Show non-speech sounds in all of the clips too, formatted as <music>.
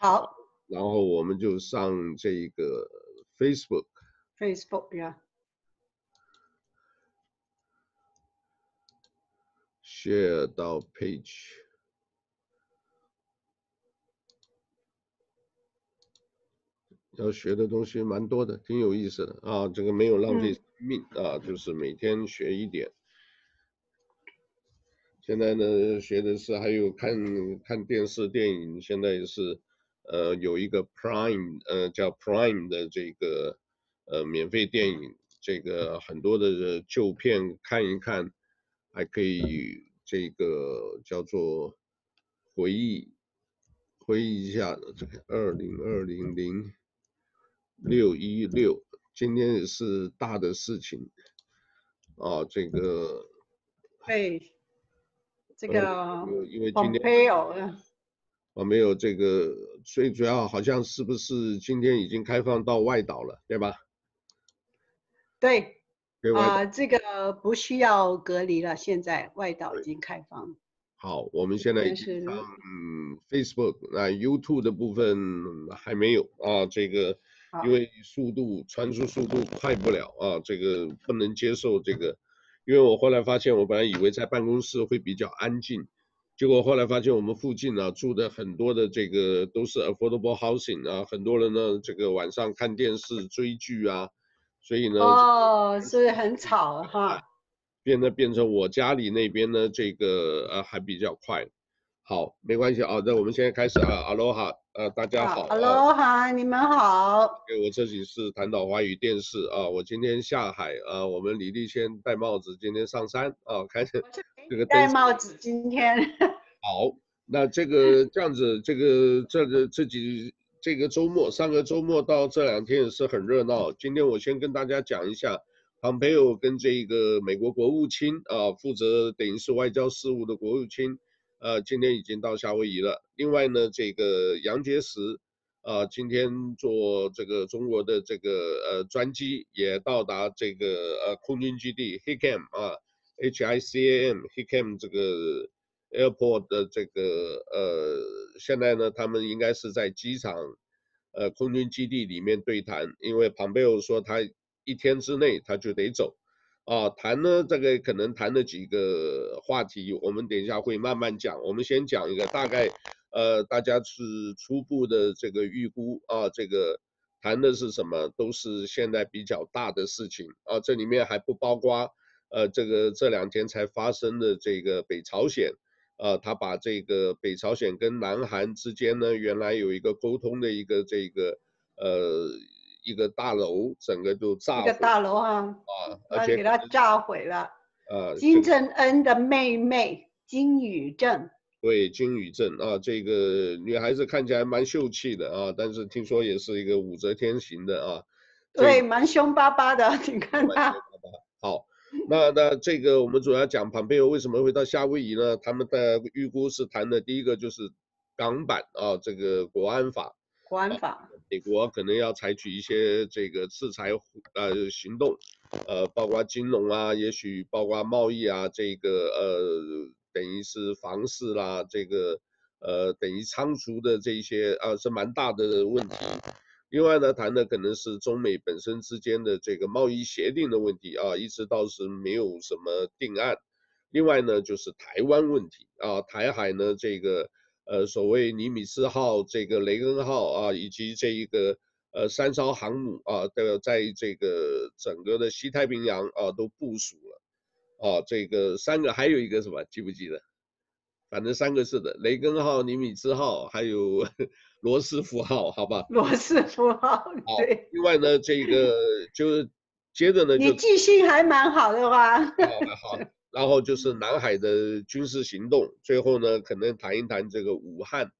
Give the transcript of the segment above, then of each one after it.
好。然后我们就上这个 Facebook。Facebook 呀。Share 到 Page。要学的东西蛮多的，挺有意思的啊！这个没有浪费生命、嗯、啊，就是每天学一点。现在呢，学的是还有看看电视电影，现在也是呃有一个 Prime 呃叫 Prime 的这个呃免费电影，这个很多的旧片看一看，还可以这个叫做回忆回忆一下这个二零二零零。六一六，今天也是大的事情，啊，这个，<laughs> 对，这个，因为今天没有，<laughs> 啊，没有这个，最主要好像是不是今天已经开放到外岛了，对吧？对，啊，这个不需要隔离了，现在外岛已经开放了。好，我们现在已经上嗯 Facebook，那 YouTube 的部分还没有啊，这个。因为速度传输速度快不了啊，这个不能接受这个。因为我后来发现，我本来以为在办公室会比较安静，结果后来发现我们附近啊住的很多的这个都是 affordable housing 啊，很多人呢这个晚上看电视追剧啊，所以呢哦，所以很吵哈。变得变成我家里那边呢这个呃还比较快。好，没关系啊，那我们现在开始啊，阿罗哈，呃，大家好，阿罗哈，你们好。我这里是谈岛华语电视啊，我今天下海啊，我们李丽先戴帽子今天上山啊，开始这个 <laughs> 戴帽子今天。好，那这个 <laughs> 这样子，这个这个这几这个周末，上个周末到这两天也是很热闹。今天我先跟大家讲一下，蓬佩奥跟这个美国国务卿啊，负责等于是外交事务的国务卿。呃，今天已经到夏威夷了。另外呢，这个杨洁篪，呃，今天坐这个中国的这个呃专机也到达这个呃空军基地 HICAM 啊，H I C A M HICAM 这个 airport 的这个呃，现在呢，他们应该是在机场呃空军基地里面对谈，因为蓬佩奥说他一天之内他就得走。啊，谈呢，这个可能谈了几个话题，我们等一下会慢慢讲。我们先讲一个大概，呃，大家是初步的这个预估啊，这个谈的是什么，都是现在比较大的事情啊，这里面还不包括，呃，这个这两天才发生的这个北朝鲜，啊，他把这个北朝鲜跟南韩之间呢，原来有一个沟通的一个这个，呃。一个大楼整个就炸了，一个大楼啊，啊，而且给它炸毁了。呃、啊，金正恩的妹妹金宇镇，对，金宇镇啊，这个女孩子看起来蛮秀气的啊，但是听说也是一个武则天型的啊。对，蛮凶巴巴的，<laughs> 你看她。好，那那这个我们主要讲蓬佩奥为什么会到夏威夷呢？他们的预估是谈的第一个就是港版啊，这个国安法。国安法。啊美国可能要采取一些这个制裁呃行动，呃，包括金融啊，也许包括贸易啊，这个呃等于是房市啦，这个呃等于仓储的这些啊、呃、是蛮大的问题。另外呢，谈的可能是中美本身之间的这个贸易协定的问题啊，一直倒是没有什么定案。另外呢，就是台湾问题啊，台海呢这个。呃，所谓尼米兹号、这个雷根号啊，以及这一个呃三艘航母啊，都在这个整个的西太平洋啊都部署了，啊，这个三个还有一个什么记不记得？反正三个是的，雷根号、尼米兹号，还有 <laughs> 罗斯福号，好吧？罗斯福号，对。好，另外呢，这个 <laughs> 就接着呢，你记性还蛮好的吧？好。好然后就是南海的军事行动，最后呢，可能谈一谈这个武汉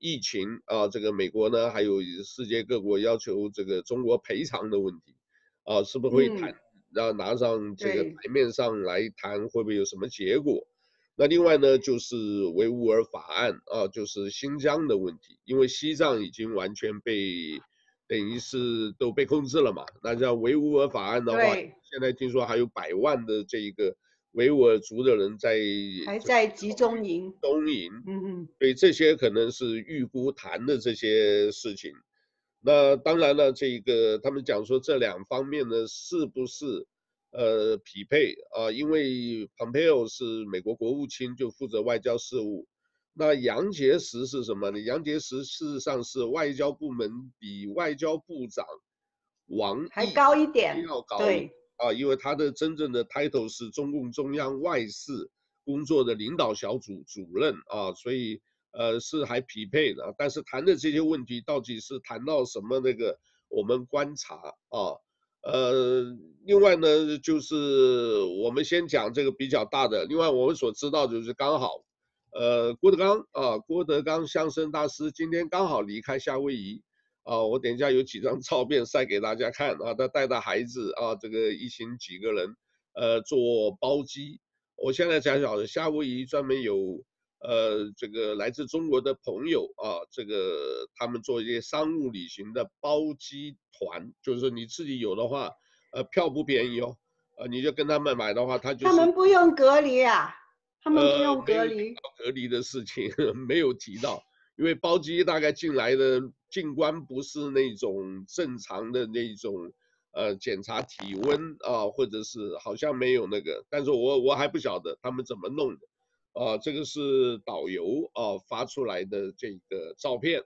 疫情啊，这个美国呢，还有世界各国要求这个中国赔偿的问题，啊，是不是会谈，然后拿上这个台面上来谈，会不会有什么结果？那另外呢，就是维吾尔法案啊，就是新疆的问题，因为西藏已经完全被等于是都被控制了嘛，那像维吾尔法案的话，现在听说还有百万的这一个。维吾尔族的人在还在集中营，集中营，嗯嗯，所以这些可能是预估谈的这些事情。那当然了，这个他们讲说这两方面呢，是不是呃匹配啊？因为 Pompeo 是美国国务卿，就负责外交事务。那杨洁篪是什么呢？杨洁篪事实上是外交部门比外交部长王毅还高一点，要高，对啊，因为他的真正的 title 是中共中央外事工作的领导小组主任啊，所以。呃，是还匹配的，但是谈的这些问题到底是谈到什么那个，我们观察啊，呃，另外呢，就是我们先讲这个比较大的，另外我们所知道就是刚好，呃，郭德纲啊，郭德纲相声大师今天刚好离开夏威夷啊，我等一下有几张 <laughs> 照片晒给大家看啊，他带着孩子啊，这个一行几个人，呃，坐包机，我现在才晓得夏威夷专门有。呃，这个来自中国的朋友啊，这个他们做一些商务旅行的包机团，就是说你自己有的话，呃，票不便宜哦，呃，你就跟他们买的话，他就是，他们不用隔离啊，他们不用隔离，呃、隔离的事情 <laughs> 没有提到，因为包机大概进来的进关不是那种正常的那种，呃，检查体温啊，或者是好像没有那个，但是我我还不晓得他们怎么弄的。啊，这个是导游啊发出来的这个照片，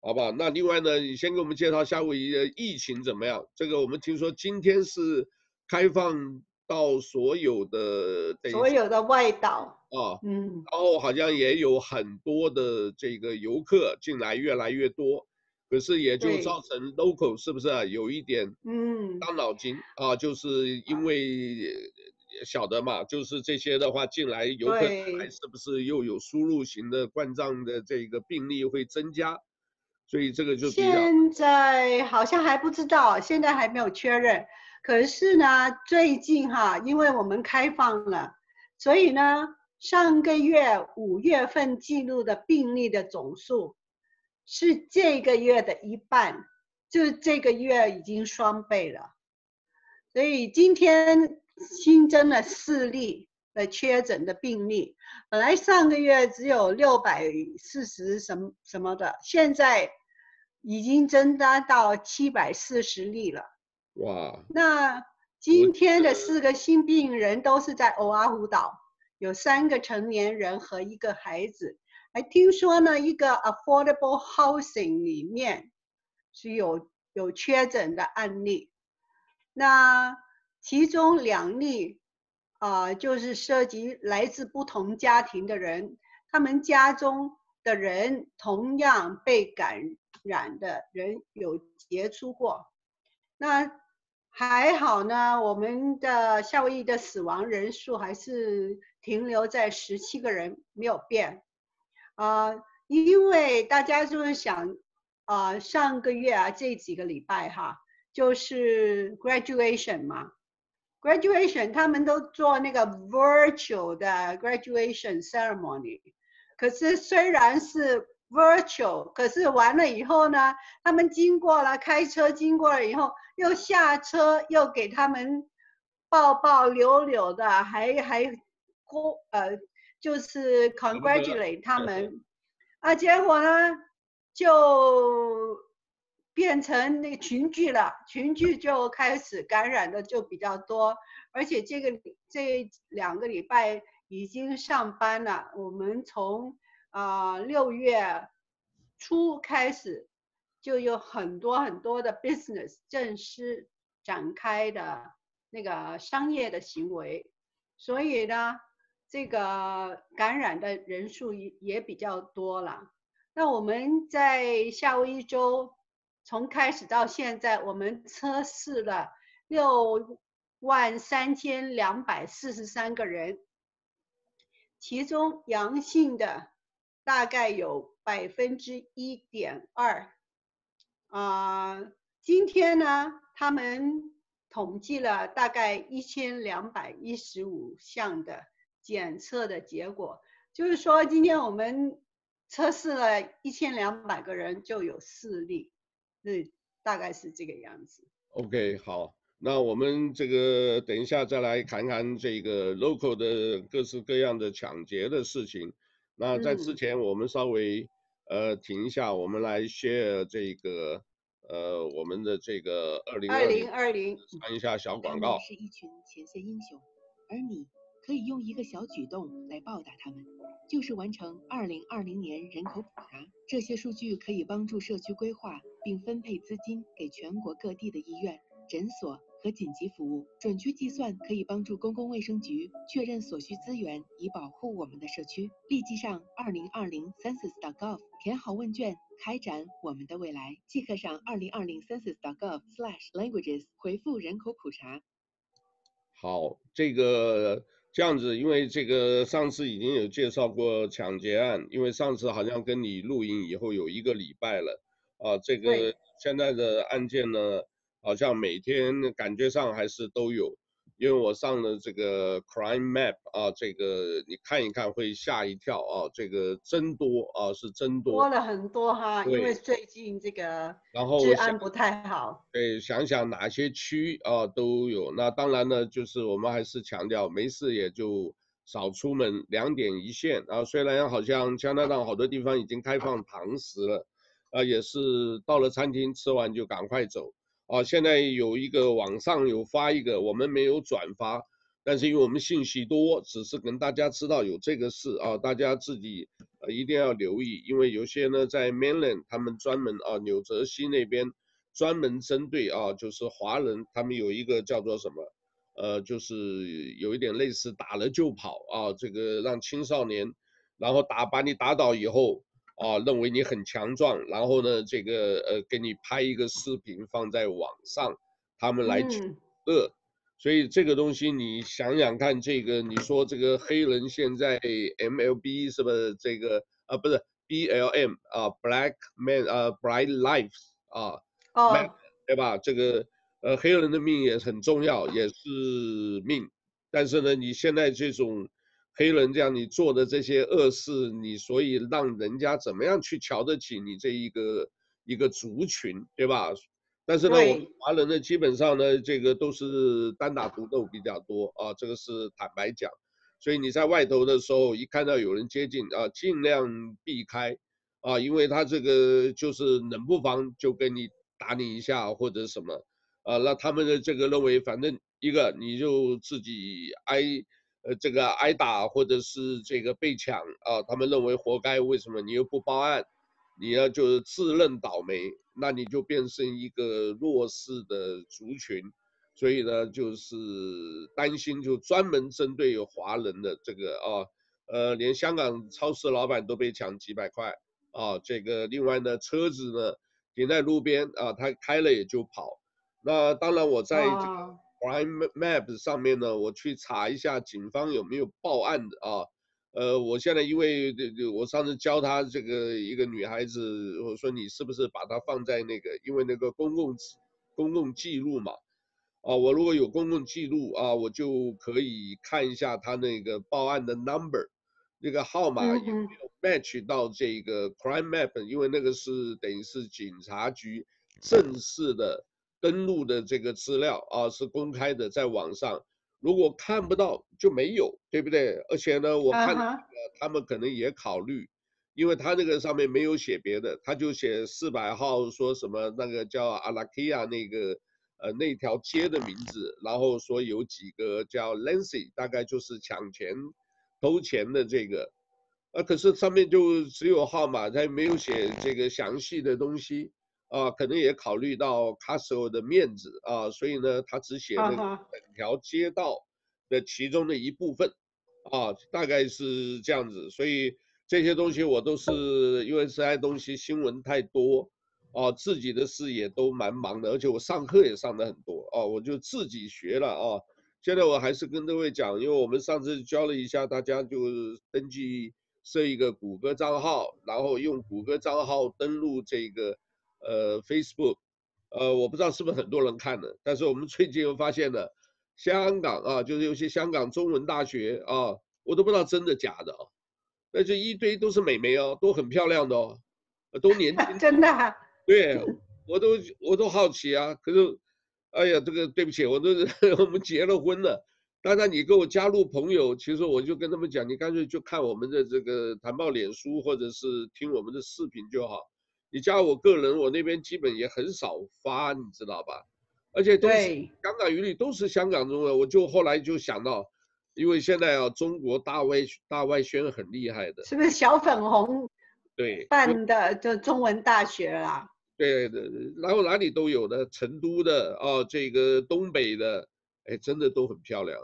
好吧？那另外呢，你先给我们介绍夏威夷的疫情怎么样？这个我们听说今天是开放到所有的所有的外岛啊，嗯，然后好像也有很多的这个游客进来越来越多，可是也就造成 local 是不是啊？有一点嗯伤脑筋啊，就是因为。晓得嘛，就是这些的话进来游客还是不是又有输入型的冠状的这个病例会增加，所以这个就现在好像还不知道，现在还没有确认。可是呢，最近哈，因为我们开放了，所以呢，上个月五月份记录的病例的总数是这个月的一半，就这个月已经双倍了，所以今天。新增了四例的确诊的病例，本来上个月只有六百四十什么什么的，现在已经增加到七百四十例了。哇！那今天的四个新病人都是在欧阿胡岛，有三个成年人和一个孩子。还听说呢，一个 affordable housing 里面是有有确诊的案例。那。其中两例，啊、就是涉及来自不同家庭的人，他们家中的人同样被感染的人有杰出过。那还好呢，我们的夏威夷的死亡人数还是停留在十七个人，没有变。啊、呃，因为大家就是想，啊、呃，上个月啊，这几个礼拜哈，就是 graduation 嘛。Graduation，他们都做那个 virtual 的 graduation ceremony，可是虽然是 virtual，可是完了以后呢，他们经过了开车经过了以后，又下车又给他们抱抱扭扭的，还还哭呃就是 congratulate 他们，啊，结果呢就。变成那个群聚了，群聚就开始感染的就比较多，而且这个这两个礼拜已经上班了。我们从啊六月初开始，就有很多很多的 business 正式展开的那个商业的行为，所以呢，这个感染的人数也也比较多了。那我们在夏威夷州。从开始到现在，我们测试了六万三千两百四十三个人，其中阳性的大概有百分之一点二。啊，今天呢，他们统计了大概一千两百一十五项的检测的结果，就是说，今天我们测试了一千两百个人，就有四例。是，大概是这个样子。OK，好，那我们这个等一下再来谈谈这个 local 的各式各样的抢劫的事情。那在之前我们稍微呃停一下，我们来 share 这个呃我们的这个二零二零二零看一下小广告。是一群前线英雄，而你可以用一个小举动来报答他们，就是完成二零二零年人口普查。这些数据可以帮助社区规划，并分配资金给全国各地的医院、诊所。和紧急服务，准确计算可以帮助公共卫生局确认所需资源，以保护我们的社区。立即上二零二零 census.gov 填好问卷，开展我们的未来。即刻上二零二零 census.gov/slash languages 回复人口普查。好，这个这样子，因为这个上次已经有介绍过抢劫案，因为上次好像跟你录音以后有一个礼拜了啊，这个现在的案件呢。好像每天感觉上还是都有，因为我上了这个 Crime Map 啊，这个你看一看会吓一跳啊，这个真多啊，是真多，多了很多哈，因为最近这个然后治安不太好。对，想想哪些区啊都有，那当然呢，就是我们还是强调没事也就少出门，两点一线啊。虽然好像加拿大好多地方已经开放堂食了，啊，也是到了餐厅吃完就赶快走。啊，现在有一个网上有发一个，我们没有转发，但是因为我们信息多，只是跟大家知道有这个事啊，大家自己呃一定要留意，因为有些呢在 Mainland 他们专门啊纽泽西那边专门针对啊就是华人，他们有一个叫做什么，呃就是有一点类似打了就跑啊，这个让青少年，然后打把你打倒以后。啊，认为你很强壮，然后呢，这个呃，给你拍一个视频放在网上，他们来取乐，嗯、所以这个东西你想想看，这个你说这个黑人现在 MLB 是不是这个啊？不是 BLM 啊，Black Man 啊，Bright Lives 啊，哦 Man, 对吧？这个呃，黑人的命也很重要，也是命，但是呢，你现在这种。黑人这样你做的这些恶事，你所以让人家怎么样去瞧得起你这一个一个族群，对吧？但是呢，我们华人呢，基本上呢，这个都是单打独斗比较多啊，这个是坦白讲。所以你在外头的时候，一看到有人接近啊，尽量避开啊，因为他这个就是冷不防就跟你打你一下或者什么啊，那他们的这个认为，反正一个你就自己挨。呃，这个挨打或者是这个被抢啊，他们认为活该。为什么你又不报案？你要就自认倒霉，那你就变成一个弱势的族群。所以呢，就是担心，就专门针对有华人的这个啊，呃，连香港超市老板都被抢几百块啊。这个另外呢，车子呢停在路边啊，他开了也就跑。那当然我在这个。Crime Map 上面呢，我去查一下警方有没有报案的啊？呃，我现在因为这这，我上次教他这个一个女孩子，我说你是不是把它放在那个，因为那个公共公共记录嘛，啊，我如果有公共记录啊，我就可以看一下他那个报案的 number，那个号码有没有 match 到这个 Crime Map，因为那个是等于是警察局正式的。登录的这个资料啊是公开的，在网上，如果看不到就没有，对不对？而且呢，我看呃他们可能也考虑，因为他那个上面没有写别的，他就写四百号说什么那个叫阿拉基亚那个呃那条街的名字，然后说有几个叫 Lancy，大概就是抢钱偷钱的这个，呃可是上面就只有号码，他没有写这个详细的东西。啊，可能也考虑到 Castle 的面子啊，所以呢，他只写了整条街道的其中的一部分，啊，大概是这样子。所以这些东西我都是因为这些东西新闻太多，啊，自己的事也都蛮忙的，而且我上课也上的很多，啊，我就自己学了啊。现在我还是跟各位讲，因为我们上次教了一下，大家就登记设一个谷歌账号，然后用谷歌账号登录这个。呃，Facebook，呃，我不知道是不是很多人看的，但是我们最近又发现了，香港啊，就是有些香港中文大学啊，我都不知道真的假的啊，那就一堆都是美眉哦，都很漂亮的哦，都年轻，<laughs> 真的，对，我都我都好奇啊，可是哎呀，这个对不起，我都是 <laughs> 我们结了婚了。当然你给我加入朋友，其实我就跟他们讲，你干脆就看我们的这个谈报脸书，或者是听我们的视频就好。你加我个人，我那边基本也很少发，你知道吧？而且都是香港语里都是香港中文。我就后来就想到，因为现在啊，中国大外大外宣很厉害的，是不是小粉红？对，办的就中文大学啦。对的，然后哪里都有的，成都的哦，这个东北的，哎，真的都很漂亮。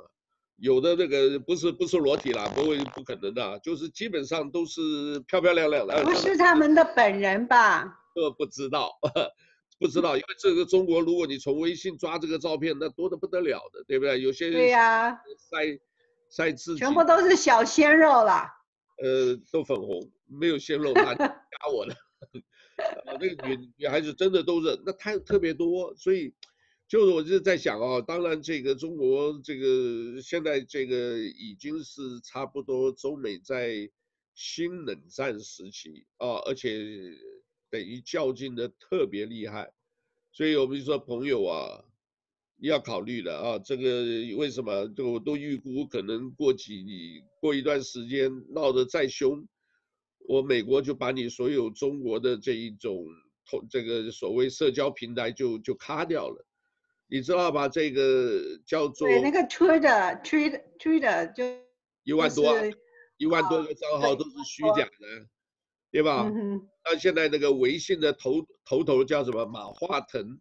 有的那个不是不是裸体啦，不会不可能的，就是基本上都是漂漂亮亮的。不是他们的本人吧？呃，不知道，<laughs> 不知道，因为这个中国，如果你从微信抓这个照片，那多的不得了的，对不对？有些人对呀，晒晒自己，全部都是小鲜肉啦。呃，都粉红，没有鲜肉，他加我的。<laughs> 啊，那个女女孩子真的都是，那太特别多，所以就是我就在想啊，当然这个中国这个现在这个已经是差不多中美在新冷战时期啊，而且等于较劲的特别厉害，所以我们就说朋友啊，要考虑的啊，这个为什么就我都预估可能过几过一段时间闹得再凶。我美国就把你所有中国的这一种这个所谓社交平台就就卡掉了，你知道吧？这个叫做对那个 Twitter Twitter Twitter 就一万多一万多个账号都是虚假的，对吧？嗯，那现在那个微信的头头头叫什么？马化腾，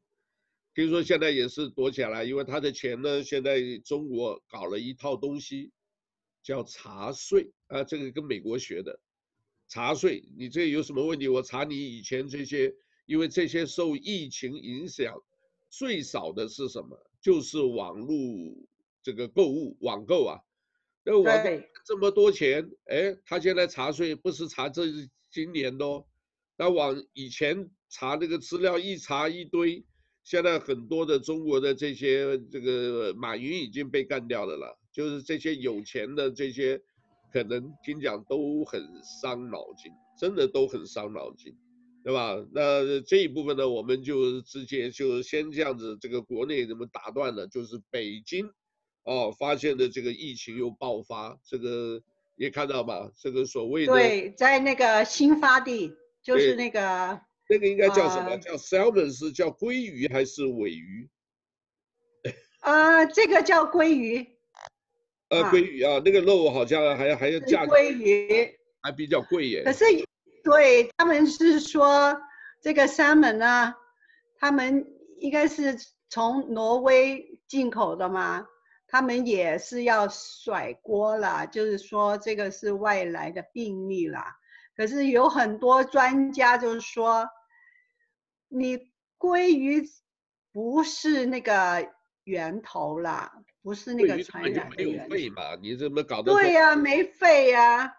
听说现在也是躲起来，因为他的钱呢，现在中国搞了一套东西叫查税啊，这个跟美国学的。查税，你这有什么问题？我查你以前这些，因为这些受疫情影响最少的是什么？就是网络这个购物网购啊。那网购这么多钱，哎，他现在查税不是查这今年的哦，那往以前查那个资料一查一堆，现在很多的中国的这些这个马云已经被干掉的了，就是这些有钱的这些。可能听讲都很伤脑筋，真的都很伤脑筋，对吧？那这一部分呢，我们就直接就先这样子，这个国内怎么打断了？就是北京，哦，发现的这个疫情又爆发，这个也看到吧？这个所谓的对，在那个新发地，就是那个那个应该叫什么？呃、叫 salmon 是叫鲑鱼还是尾鱼？<laughs> 呃，这个叫鲑鱼。呃，鲑鱼啊，那个肉好像还还要价格，鲑鱼还比较贵耶。可是，对他们是说这个 salmon 呢，他们应该是从挪威进口的嘛，他们也是要甩锅了，就是说这个是外来的病例啦。可是有很多专家就是说，你鲑鱼不是那个源头啦。不是那个传染的，没有肺嘛？你怎么搞的？对呀、啊，没肺呀、啊。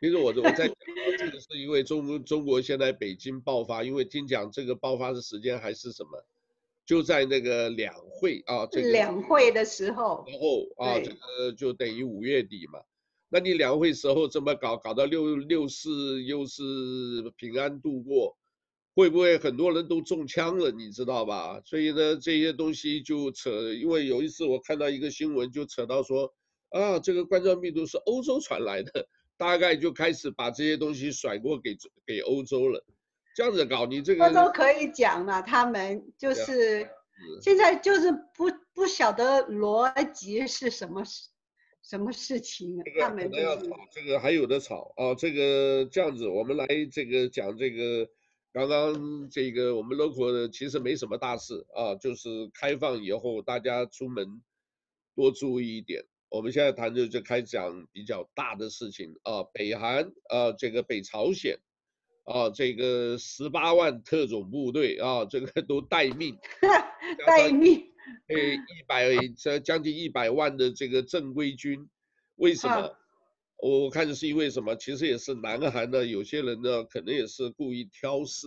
其实我我在讲，这个是因为中中国现在北京爆发，因为听讲这个爆发的时间还是什么，就在那个两会啊，这个两会的时候，然后啊，这个就等于五月底嘛。那你两会时候这么搞，搞到六六四又是平安度过。会不会很多人都中枪了，你知道吧？所以呢，这些东西就扯，因为有一次我看到一个新闻，就扯到说，啊，这个冠状病毒是欧洲传来的，大概就开始把这些东西甩锅给给欧洲了。这样子搞，你这个欧洲可以讲了，他们就是现在就是不不晓得逻辑是什么事，什么事情，这个、他们、就是、要吵，这个还有的吵啊，这个这样子，我们来这个讲这个。刚刚这个我们 local 的其实没什么大事啊，就是开放以后大家出门多注意一点。我们现在谈就就开始讲比较大的事情啊，北韩啊，这个北朝鲜啊，这个十八万特种部队啊，这个都待命，<laughs> 待命，哎，一百这将近一百万的这个正规军，为什么？啊我看的是因为什么？其实也是南韩呢有些人呢，可能也是故意挑事，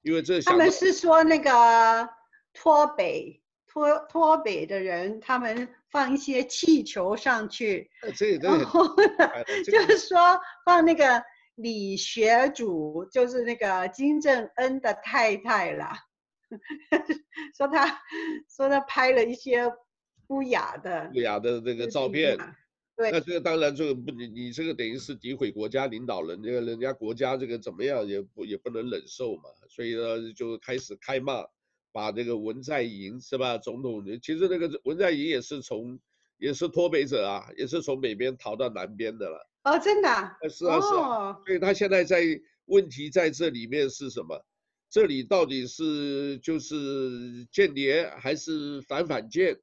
因为这他们是说那个脱北脱脱北的人，他们放一些气球上去，这然后 <laughs> 就是说放那个李学主，就是那个金正恩的太太啦。<laughs> 说他说他拍了一些不雅的不雅的这个照片。对，那这个当然这个不你你这个等于是诋毁国家领导人，这个人家国家这个怎么样也不也不能忍受嘛，所以呢就开始开骂，把这个文在寅是吧总统，其实那个文在寅也是从也是脱北者啊，也是从北边逃到南边的了。哦，真的？是啊是啊，哦、所以他现在在问题在这里面是什么？这里到底是就是间谍还是反反间？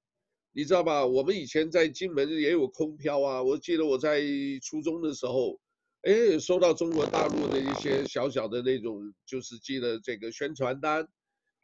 你知道吧？我们以前在金门也有空飘啊，我记得我在初中的时候，哎，收到中国大陆的一些小小的那种就是寄的这个宣传单，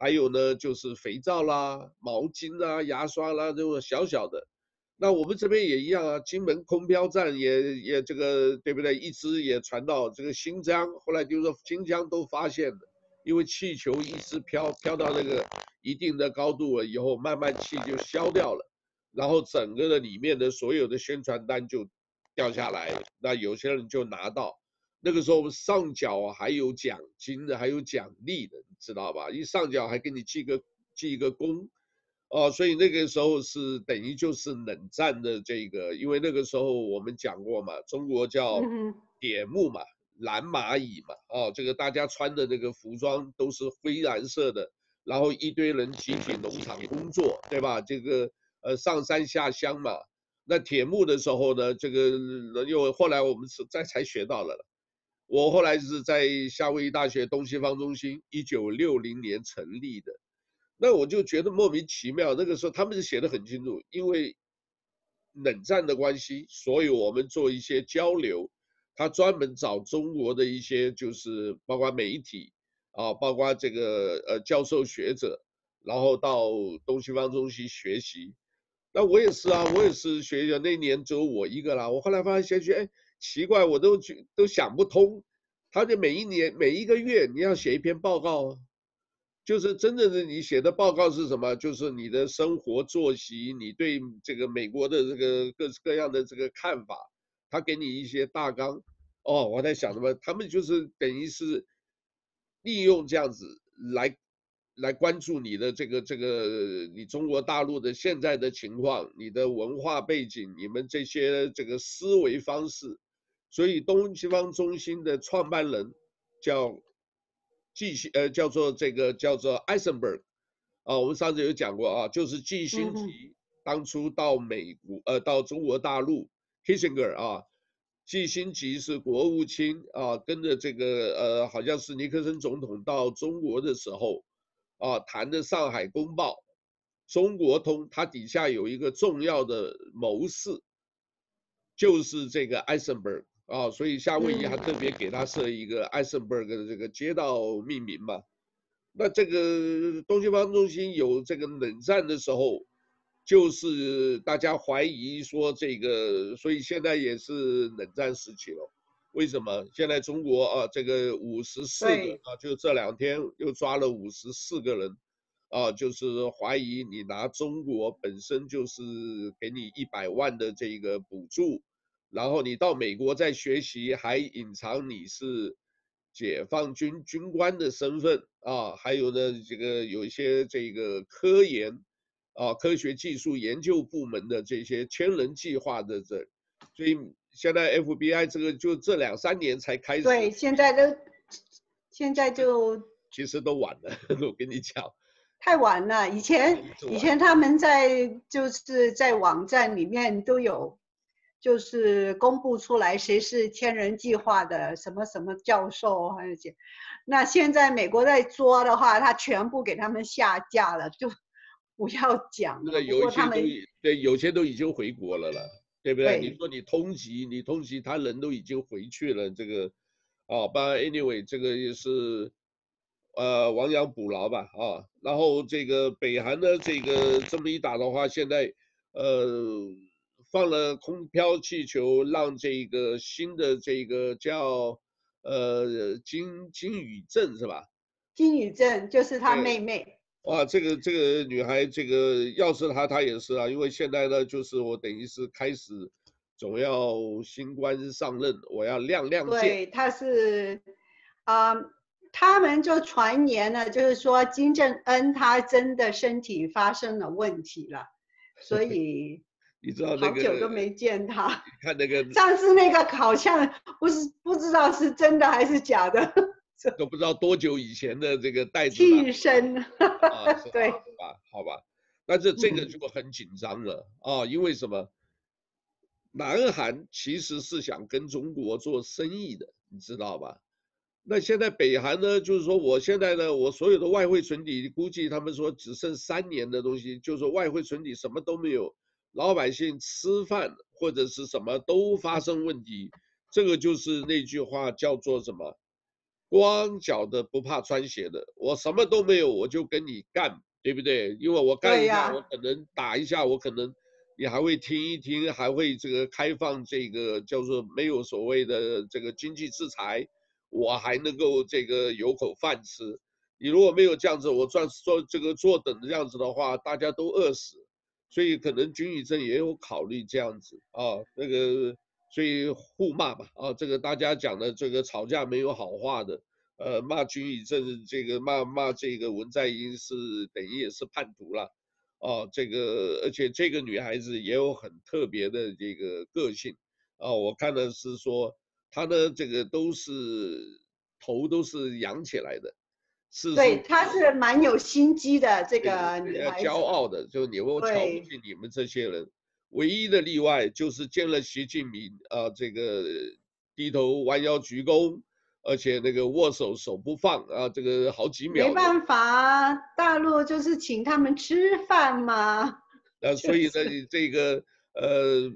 还有呢就是肥皂啦、毛巾啦、牙刷啦这种小小的。那我们这边也一样啊，金门空飘站也也这个对不对？一直也传到这个新疆，后来就是说新疆都发现了，因为气球一直飘飘到那个一定的高度了以后，慢慢气就消掉了，然后整个的里面的所有的宣传单就掉下来，那有些人就拿到，那个时候上缴还有奖金的，还有奖励的，知道吧？一上缴还给你记个记一个功。哦，所以那个时候是等于就是冷战的这个，因为那个时候我们讲过嘛，中国叫铁木嘛，蓝蚂蚁嘛，哦，这个大家穿的那个服装都是灰蓝色的，然后一堆人集体农场工作，对吧？这个呃上山下乡嘛，那铁木的时候呢，这个又后来我们是再才学到了，我后来是在夏威夷大学东西方中心，一九六零年成立的。那我就觉得莫名其妙，那个时候他们是写的很清楚，因为冷战的关系，所以我们做一些交流，他专门找中国的一些就是包括媒体啊，包括这个呃教授学者，然后到东西方中心学习。那我也是啊，我也是学者，那年只有我一个啦。我后来发现学，哎，奇怪，我都去都想不通，他就每一年每一个月你要写一篇报告。就是真正的你写的报告是什么？就是你的生活作息，你对这个美国的这个各式各样的这个看法，他给你一些大纲。哦，我在想什么？他们就是等于是利用这样子来来关注你的这个这个你中国大陆的现在的情况，你的文化背景，你们这些这个思维方式。所以东西方中心的创办人叫。季星呃叫做这个叫做艾森伯格，啊，我们上次有讲过啊，就是季星吉当初到美国呃到中国大陆，Kissinger 啊，季辛吉是国务卿啊，跟着这个呃好像是尼克森总统到中国的时候，啊谈的《上海公报》，中国通，它底下有一个重要的谋士，就是这个艾森伯格。啊、哦，所以夏威夷还特别给他设一个艾森伯格的这个街道命名嘛。那这个东西方中心有这个冷战的时候，就是大家怀疑说这个，所以现在也是冷战时期了。为什么？现在中国啊，这个五十四个啊，就这两天又抓了五十四个人，啊，就是怀疑你拿中国本身就是给你一百万的这个补助。然后你到美国再学习，还隐藏你是解放军军官的身份啊，还有呢，这个有一些这个科研啊，科学技术研究部门的这些千人计划的这，所以现在 FBI 这个就这两三年才开始。对，现在都现在就其实都晚了，<laughs> 我跟你讲，太晚了。以前 <laughs> 以前他们在就是在网站里面都有。就是公布出来谁是千人计划的什么什么教授，还有些，那现在美国在捉的话，他全部给他们下架了，就不要讲。那个有一些都对，有些都已经回国了了，对不对？对你说你通缉，你通缉，他人都已经回去了，这个，啊，把 anyway 这个也是，呃，亡羊补牢吧，啊，然后这个北韩的这个这么一打的话，现在，呃。放了空飘气球，让这个新的这个叫呃金金宇镇是吧？金宇镇就是他妹妹。哇，这个这个女孩，这个要是她，她也是啊，因为现在呢，就是我等于是开始总要新官上任，我要亮亮剑。对，她是啊、呃，他们就传言呢，就是说金正恩他真的身体发生了问题了，所 <laughs> 以你知道那个好久都没见他。<laughs> 看那个上次那个好像不是不知道是真的还是假的，<laughs> 都不知道多久以前的这个袋子替身。<laughs> 啊，对，好吧，好吧，但是这个就很紧张了啊，因为什么？南韩其实是想跟中国做生意的，你知道吧？那现在北韩呢，就是说我现在呢，我所有的外汇存底估计他们说只剩三年的东西，就是说外汇存底什么都没有，老百姓吃饭或者是什么都发生问题，这个就是那句话叫做什么？光脚的不怕穿鞋的，我什么都没有，我就跟你干，对不对？因为我干一下，我可能打一下，我可能。你还会听一听，还会这个开放这个叫做没有所谓的这个经济制裁，我还能够这个有口饭吃。你如果没有这样子，我坐坐这个坐等这样子的话，大家都饿死。所以可能金宇镇也有考虑这样子啊，那个所以互骂吧啊，这个大家讲的这个吵架没有好话的，呃，骂金宇镇这个骂骂这个文在寅是等于也是叛徒了。哦，这个而且这个女孩子也有很特别的这个个性，哦，我看的是说她的这个都是头都是扬起来的，是，对，她是蛮有心机的这个女孩子，骄傲的，就你我瞧不起你们这些人，唯一的例外就是见了习近平啊，这个低头弯腰鞠躬。而且那个握手手不放啊，这个好几秒。没办法，大陆就是请他们吃饭嘛。呃，所以呢，这个呃，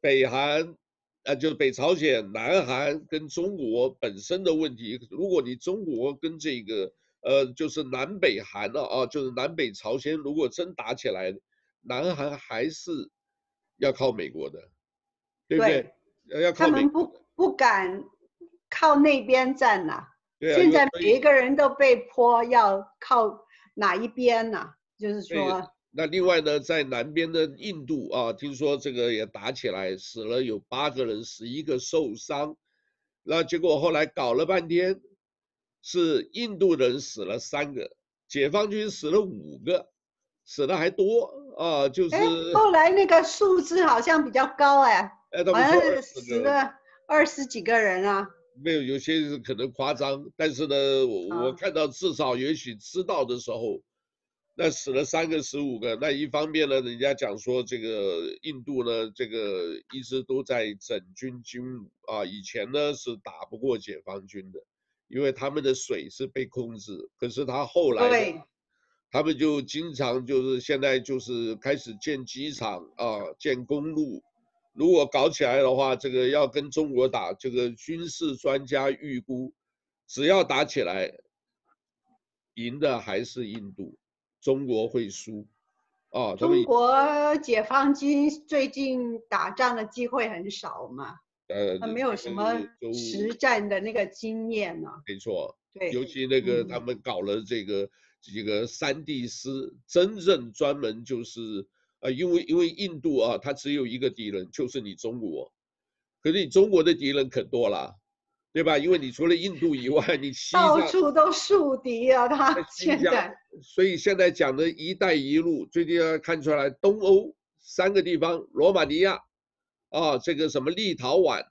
北韩啊，就是北朝鲜、南韩跟中国本身的问题，如果你中国跟这个呃，就是南北韩了啊，就是南北朝鲜，如果真打起来，南韩还是要靠美国的，对不对？对，要靠美国。他们不不敢。靠那边站呐、啊，现在每一个人都被迫要靠哪一边呐、啊？就是说，那另外呢，在南边的印度啊，听说这个也打起来，死了有八个人，十一个受伤。那结果后来搞了半天，是印度人死了三个，解放军死了五个，死的还多啊。就是后来那个数字好像比较高哎，哎好像是死了二十几个人啊。没有，有些是可能夸张，但是呢，我我看到至少也许知道的时候，那死了三个十五个，那一方面呢，人家讲说这个印度呢，这个一直都在整军军武啊，以前呢是打不过解放军的，因为他们的水是被控制，可是他后来，他们就经常就是现在就是开始建机场啊，建公路。如果搞起来的话，这个要跟中国打，这个军事专家预估，只要打起来，赢的还是印度，中国会输，啊，中国解放军最近打仗的机会很少嘛，呃，他没有什么实战的那个经验呢、啊。没错，对，尤其那个他们搞了这个、嗯、这个三地师，真正专门就是。呃，因为因为印度啊，它只有一个敌人，就是你中国。可是你中国的敌人可多了，对吧？因为你除了印度以外，你西到处都树敌啊，他 <laughs> 现在。所以现在讲的一带一路，最近要看出来，东欧三个地方，罗马尼亚，啊，这个什么立陶宛，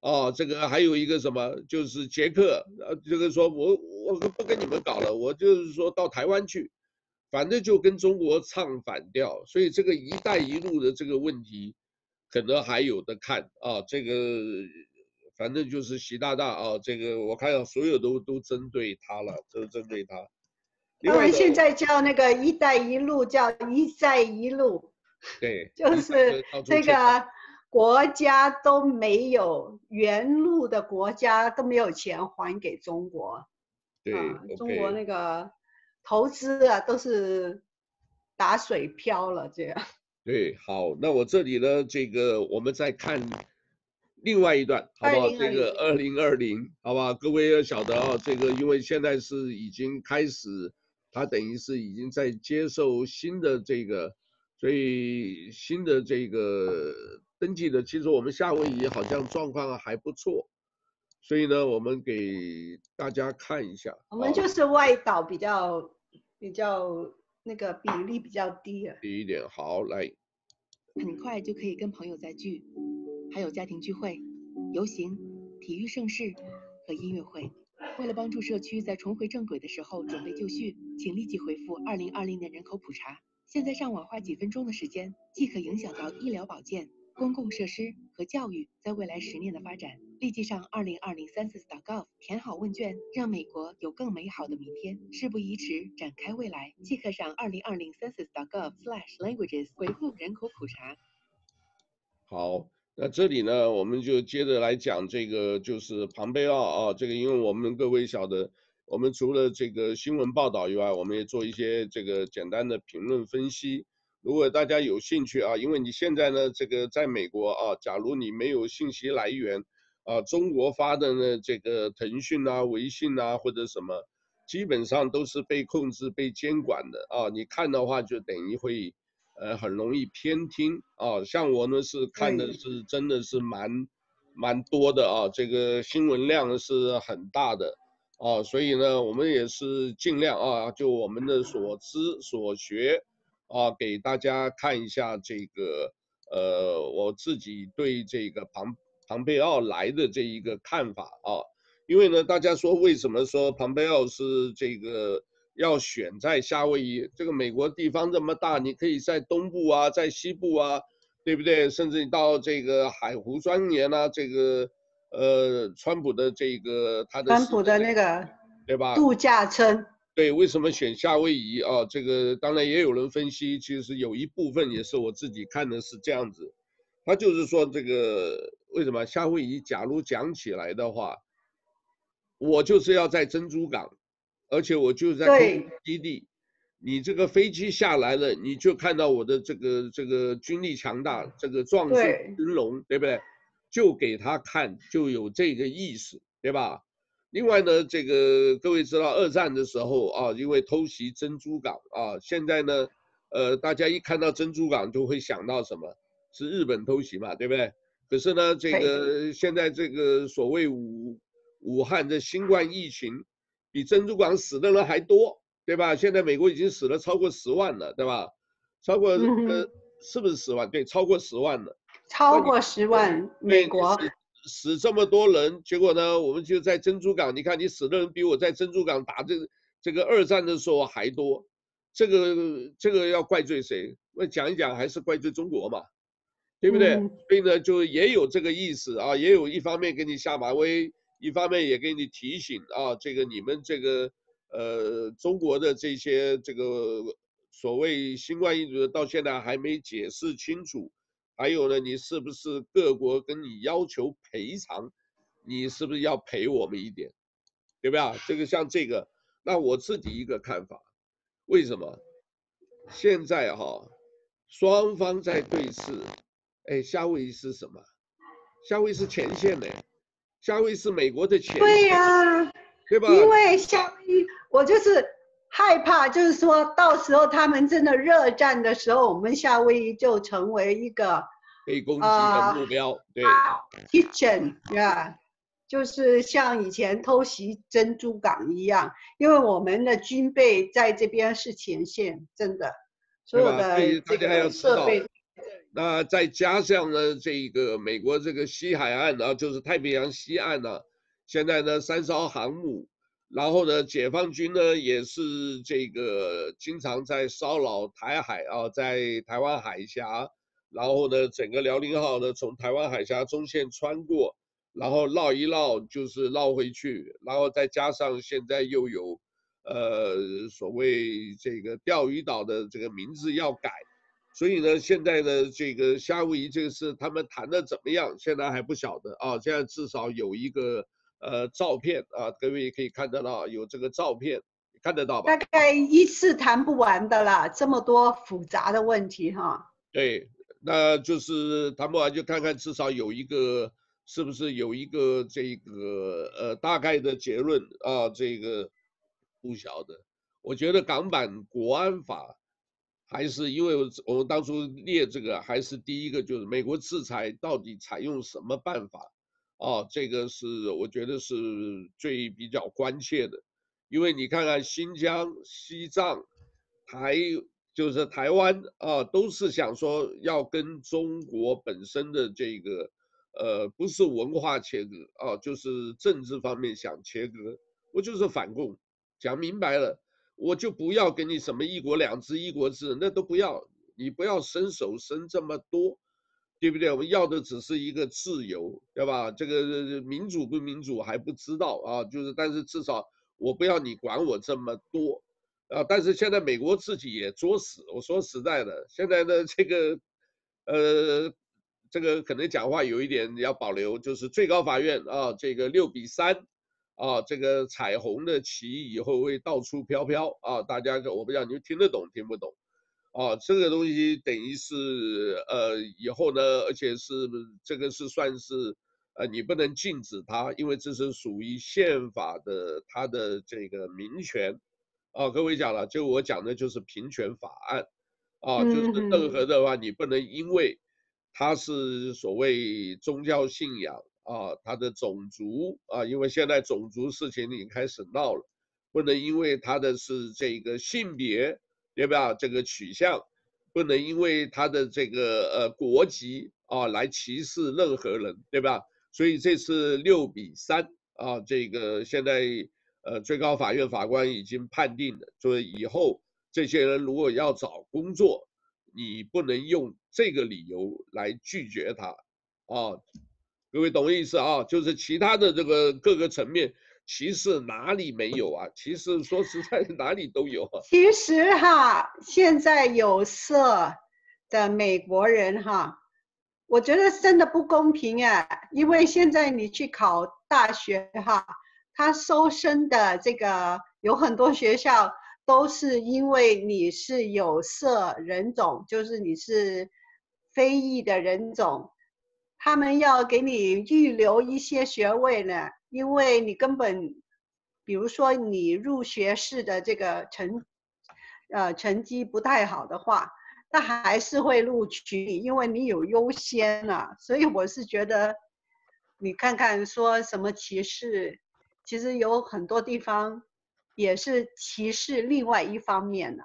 啊，这个还有一个什么，就是捷克，呃，这个说我我不跟你们搞了，我就是说到台湾去。反正就跟中国唱反调，所以这个“一带一路”的这个问题，可能还有的看啊。这个反正就是习大大啊，这个我看到所有都都针对他了，都针对他。他们现在叫那个“一带一路”叫 <laughs> “一带一路”，对，就是这个国家都没有原路的国家都没有钱还给中国，对，啊，中国那个。投资啊，都是打水漂了，这样。对，好，那我这里呢，这个我们再看另外一段，好不好？这个二零二零，好不好？各位要晓得啊，这个因为现在是已经开始，他等于是已经在接受新的这个，所以新的这个登记的，其实我们夏威夷好像状况还不错，所以呢，我们给大家看一下，我们就是外岛比较比较那个比例比较低啊，低一点。好，来，很快就可以跟朋友再聚，还有家庭聚会、游行、体育盛事和音乐会。为了帮助社区在重回正轨的时候准备就绪，请立即回复二零二零年人口普查。现在上网花几分钟的时间，即可影响到医疗保健、公共设施和教育在未来十年的发展。立即上二零二零 census.gov 填好问卷，让美国有更美好的明天。事不宜迟，展开未来，即刻上二零二零 census.gov/languages 回复人口普查。好。那这里呢，我们就接着来讲这个，就是庞贝奥啊，这个因为我们各位晓得，我们除了这个新闻报道以外，我们也做一些这个简单的评论分析。如果大家有兴趣啊，因为你现在呢，这个在美国啊，假如你没有信息来源啊，中国发的呢，这个腾讯啊、微信啊或者什么，基本上都是被控制、被监管的啊，你看的话就等于会。呃，很容易偏听啊，像我呢是看的是真的是蛮蛮多的啊，这个新闻量是很大的啊，所以呢，我们也是尽量啊，就我们的所知所学啊，给大家看一下这个呃，我自己对这个庞庞贝奥来的这一个看法啊，因为呢，大家说为什么说庞贝奥是这个。要选在夏威夷，这个美国地方这么大，你可以在东部啊，在西部啊，对不对？甚至你到这个海湖庄园啊，这个呃，川普的这个他的川普的那个对吧？度假村。对，为什么选夏威夷啊？这个当然也有人分析，其实有一部分也是我自己看的是这样子，他就是说这个为什么夏威夷假如讲起来的话，我就是要在珍珠港。而且我就在基地，你这个飞机下来了，你就看到我的这个这个军力强大，这个壮士军容，对不对？就给他看，就有这个意思，对吧？另外呢，这个各位知道二战的时候啊，因为偷袭珍珠港啊，现在呢，呃，大家一看到珍珠港就会想到什么？是日本偷袭嘛，对不对？可是呢，这个现在这个所谓武武汉的新冠疫情。比珍珠港死的人还多，对吧？现在美国已经死了超过十万了，对吧？超过、嗯、呃，是不是十万？对，超过十万了。超过十万，美国死，这么多人，结果呢，我们就在珍珠港，你看你死的人比我在珍珠港打这个这个二战的时候还多，这个这个要怪罪谁？我讲一讲，还是怪罪中国嘛，对不对？嗯、所以呢，就也有这个意思啊，也有一方面给你下马威。一方面也给你提醒啊，这个你们这个呃中国的这些这个所谓新冠疫情到现在还没解释清楚，还有呢，你是不是各国跟你要求赔偿，你是不是要赔我们一点，对不对？这个像这个，那我自己一个看法，为什么现在哈双方在对峙？哎，夏威夷是什么？夏威夷是前线的。夏威夷是美国的钱，对呀、啊，对吧？因为夏威夷，我就是害怕，就是说到时候他们真的热战的时候，我们夏威夷就成为一个被攻击的目标。Uh, 对，kitchen 呀就是像以前偷袭珍珠港一样，因为我们的军备在这边是前线，真的，所有的这个设备。那再加上呢，这个美国这个西海岸啊，就是太平洋西岸呢、啊，现在呢三艘航母，然后呢解放军呢也是这个经常在骚扰台海啊，在台湾海峡，然后呢整个辽宁号呢从台湾海峡中线穿过，然后绕一绕就是绕回去，然后再加上现在又有，呃所谓这个钓鱼岛的这个名字要改。所以呢，现在呢这个夏威夷这个事，他们谈的怎么样？现在还不晓得啊。现在至少有一个呃照片啊，各位也可以看得到有这个照片，看得到吧？大概一次谈不完的啦，这么多复杂的问题哈。对，那就是谈不完，就看看至少有一个是不是有一个这个呃大概的结论啊？这个不晓得。我觉得港版国安法。还是因为我们当初列这个，还是第一个就是美国制裁到底采用什么办法哦，这个是我觉得是最比较关切的，因为你看看新疆、西藏、台就是台湾啊，都是想说要跟中国本身的这个，呃，不是文化切割啊，就是政治方面想切割，我就是反共，讲明白了，我就不要跟你什么一国两制、一国制，那都不要，你不要伸手伸这么多。对不对？我们要的只是一个自由，对吧？这个民主不民主还不知道啊，就是但是至少我不要你管我这么多，啊！但是现在美国自己也作死。我说实在的，现在的这个，呃，这个可能讲话有一点要保留，就是最高法院啊，这个六比三，啊，这个彩虹的旗以后会到处飘飘啊！大家我不知道你们听得懂听不懂？哦，这个东西等于是呃以后呢，而且是这个是算是呃你不能禁止它，因为这是属于宪法的它的这个民权。哦，各位讲了，就我讲的就是平权法案，啊，就是任何的话你不能因为它是所谓宗教信仰啊，它的种族啊，因为现在种族事情已经开始闹了，不能因为它的是这个性别。对吧？这个取向不能因为他的这个呃国籍啊来歧视任何人，对吧？所以这次六比三啊，这个现在呃最高法院法官已经判定了，所以以后这些人如果要找工作，你不能用这个理由来拒绝他啊。各位懂我意思啊？就是其他的这个各个层面。歧视哪里没有啊？其实说实在，哪里都有啊。<laughs> 其实哈，现在有色的美国人哈，我觉得真的不公平啊。因为现在你去考大学哈，他收生的这个有很多学校都是因为你是有色人种，就是你是非裔的人种，他们要给你预留一些学位呢。因为你根本，比如说你入学试的这个成，呃，成绩不太好的话，那还是会录取你，因为你有优先啊。所以我是觉得，你看看说什么歧视，其实有很多地方也是歧视另外一方面的，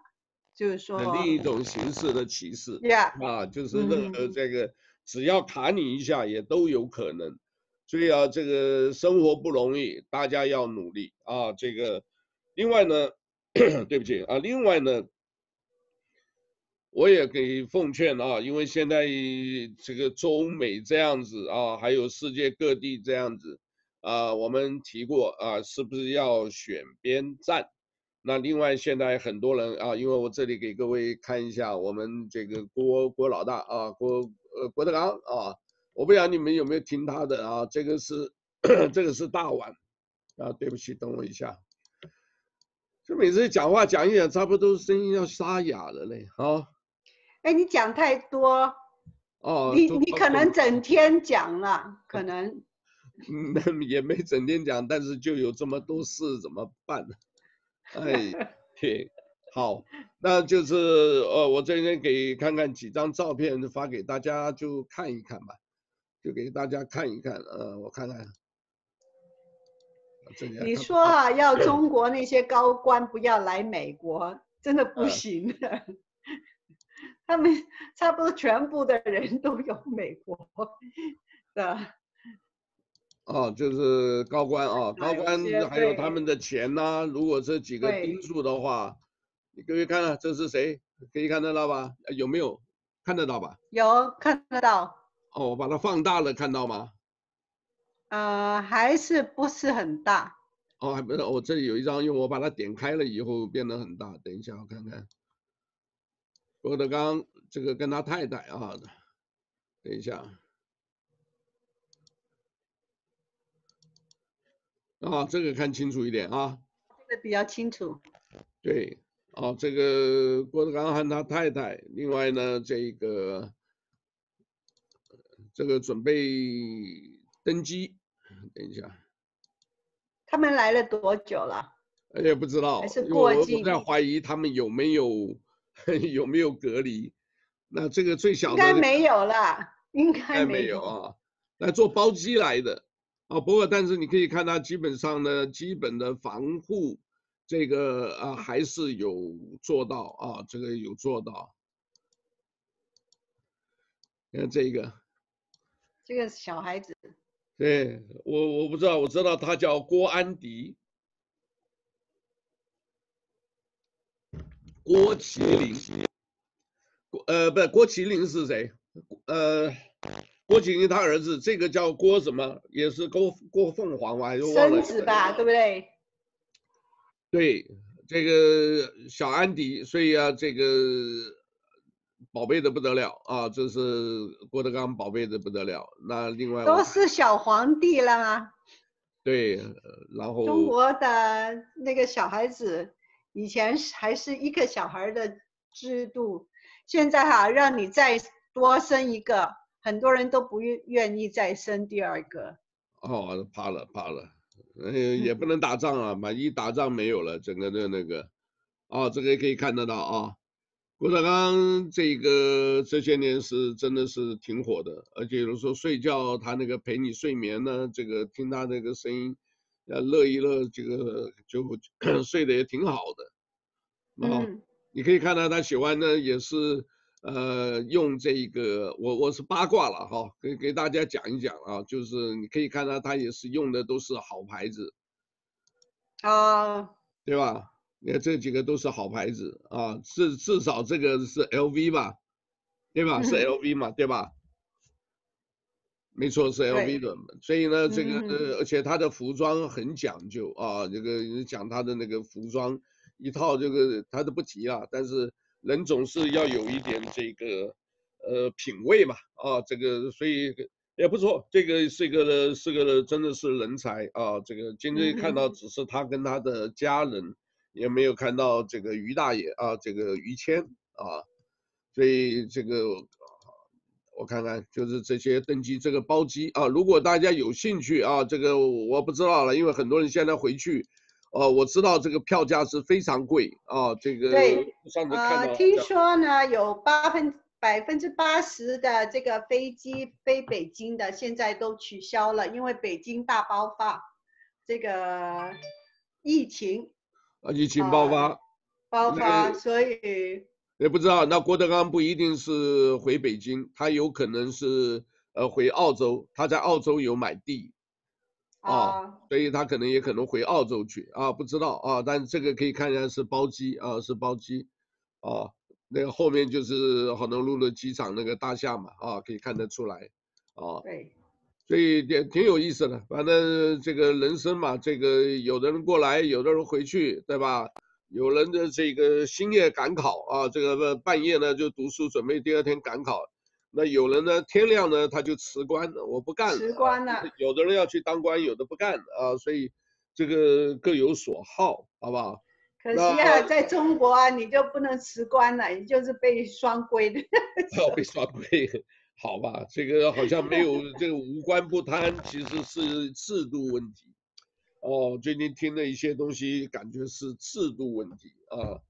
就是说另一种形式的歧视。Yeah. 啊，就是任何这个，只要卡你一下，也都有可能。所以啊，这个生活不容易，大家要努力啊。这个，另外呢，<coughs> 对不起啊，另外呢，我也给奉劝啊，因为现在这个中美这样子啊，还有世界各地这样子啊，我们提过啊，是不是要选边站？那另外现在很多人啊，因为我这里给各位看一下，我们这个郭郭老大啊，郭呃郭德纲啊。我不知道你们有没有听他的啊？这个是，这个是大碗啊。对不起，等我一下。就每次讲话讲一讲，差不多声音要沙哑了嘞。啊，哎，你讲太多。哦。你你可能整天讲了，可能。<laughs> 嗯，也没整天讲，但是就有这么多事，怎么办呢？哎，嘿，好，那就是呃，我这边给看看几张照片，发给大家就看一看吧。就给大家看一看，呃，我看看。你说啊，要中国那些高官不要来美国，真的不行的。嗯、<laughs> 他们差不多全部的人都有美国的。哦，就是高官啊，高官还有他们的钱呐、啊。如果这几个因素的话，你各位看看这是谁？可以看得到吧？有没有看得到吧？有看得到。哦，我把它放大了，看到吗？呃，还是不是很大。哦，还不是，我、哦、这里有一张，因为我把它点开了以后变得很大。等一下，我看看。郭德纲这个跟他太太啊，等一下。啊，这个看清楚一点啊。这个比较清楚。对，哦，这个郭德纲和他太太，另外呢，这个。这个准备登机，等一下。他们来了多久了？哎呀，不知道。还是过境？我在怀疑他们有没有 <laughs> 有没有隔离。那这个最小的应该没有了，应该没有，啊。来做包机来的啊，不过但是你可以看它基本上呢，基本的防护这个啊还是有做到啊，这个有做到。你看这个，这个小孩子，对我我不知道，我知道他叫郭安迪，郭麒麟，郭呃不是郭麒麟是谁？呃，郭麒麟他儿子，这个叫郭什么？也是郭郭凤凰吧？孙子吧，对不对？对，这个小安迪，所以啊，这个。宝贝的不得了啊！这是郭德纲宝贝的不得了。那另外都是小皇帝了吗？对，然后中国的那个小孩子以前还是一个小孩的制度，现在哈、啊、让你再多生一个，很多人都不愿愿意再生第二个。哦，怕了怕了，哎，也不能打仗啊，万一打仗没有了，整个的那个，哦，这个也可以看得到啊。郭德纲这个这些年是真的是挺火的，而且有时候睡觉他那个陪你睡眠呢，这个听他那个声音，呃，乐一乐，这个就 <clears throat> 睡得也挺好的。啊，你可以看到他喜欢呢，也是呃用这个，我我是八卦了哈，给给大家讲一讲啊，就是你可以看到他也是用的都是好牌子，啊，对吧？你看这几个都是好牌子啊，至至少这个是 LV 吧，对吧？是 LV 嘛，对吧？没错，是 LV 的。所以呢，这个呃，而且他的服装很讲究啊。这个讲他的那个服装一套，这个他都不提啊。但是人总是要有一点这个呃品味嘛啊。这个所以也不错，这个是个是个真的是人才啊。这个今天看到只是他跟他的家人。也没有看到这个于大爷啊，这个于谦啊，所以这个我看看，就是这些登机这个包机啊，如果大家有兴趣啊，这个我不知道了，因为很多人现在回去，哦、啊，我知道这个票价是非常贵啊，这个对，呃，听说呢有八分百分之八十的这个飞机飞北京的现在都取消了，因为北京大爆发这个疫情。啊，疫情爆发，爆发，所以也不知道。那郭德纲不一定是回北京，他有可能是呃回澳洲，他在澳洲有买地，啊，所以他可能也可能回澳洲去啊，不知道啊。但这个可以看一下是包机啊，是包机，啊，那个后面就是好农路的机场那个大厦嘛，啊，可以看得出来，啊。对。所以也挺有意思的，反正这个人生嘛，这个有的人过来，有的人回去，对吧？有人的这个星夜赶考啊，这个半夜呢就读书准备第二天赶考，那有人呢天亮呢他就辞官，我不干了。辞官了。有的人要去当官，有的不干啊，所以这个各有所好，好不好？可惜啊，在中国啊，你就不能辞官了，你就是被双规的。<laughs> 要被双规。好吧，这个好像没有这个无官不贪，其实是制度问题。哦，最近听了一些东西，感觉是制度问题啊。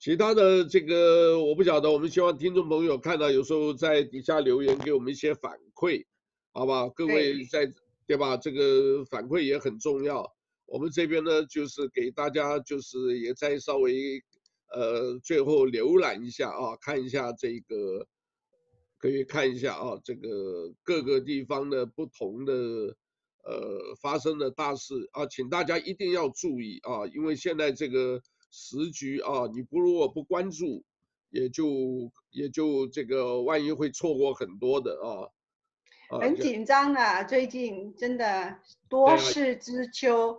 其他的这个我不晓得，我们希望听众朋友看到有时候在底下留言给我们一些反馈，好吧？各位在对吧？这个反馈也很重要。我们这边呢，就是给大家就是也再稍微呃最后浏览一下啊，看一下这个。可以看一下啊，这个各个地方的不同的呃发生的大事啊，请大家一定要注意啊，因为现在这个时局啊，你不如果不关注，也就也就这个万一会错过很多的啊。很紧张啊，最近真的多事之秋，